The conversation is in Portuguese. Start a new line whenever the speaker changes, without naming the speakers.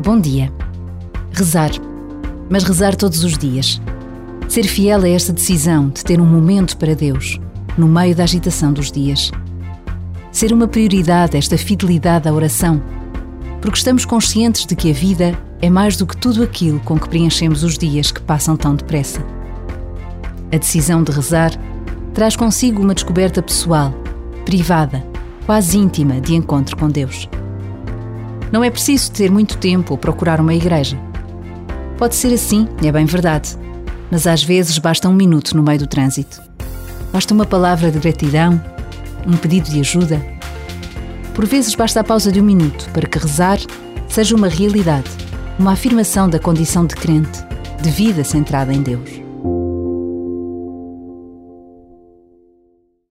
Bom dia. Rezar. Mas rezar todos os dias. Ser fiel a esta decisão de ter um momento para Deus, no meio da agitação dos dias. Ser uma prioridade esta fidelidade à oração, porque estamos conscientes de que a vida é mais do que tudo aquilo com que preenchemos os dias que passam tão depressa. A decisão de rezar traz consigo uma descoberta pessoal, privada, quase íntima de encontro com Deus. Não é preciso ter muito tempo ou procurar uma igreja. Pode ser assim, é bem verdade, mas às vezes basta um minuto no meio do trânsito. Basta uma palavra de gratidão, um pedido de ajuda. Por vezes basta a pausa de um minuto para que rezar seja uma realidade, uma afirmação da condição de crente, de vida centrada em Deus.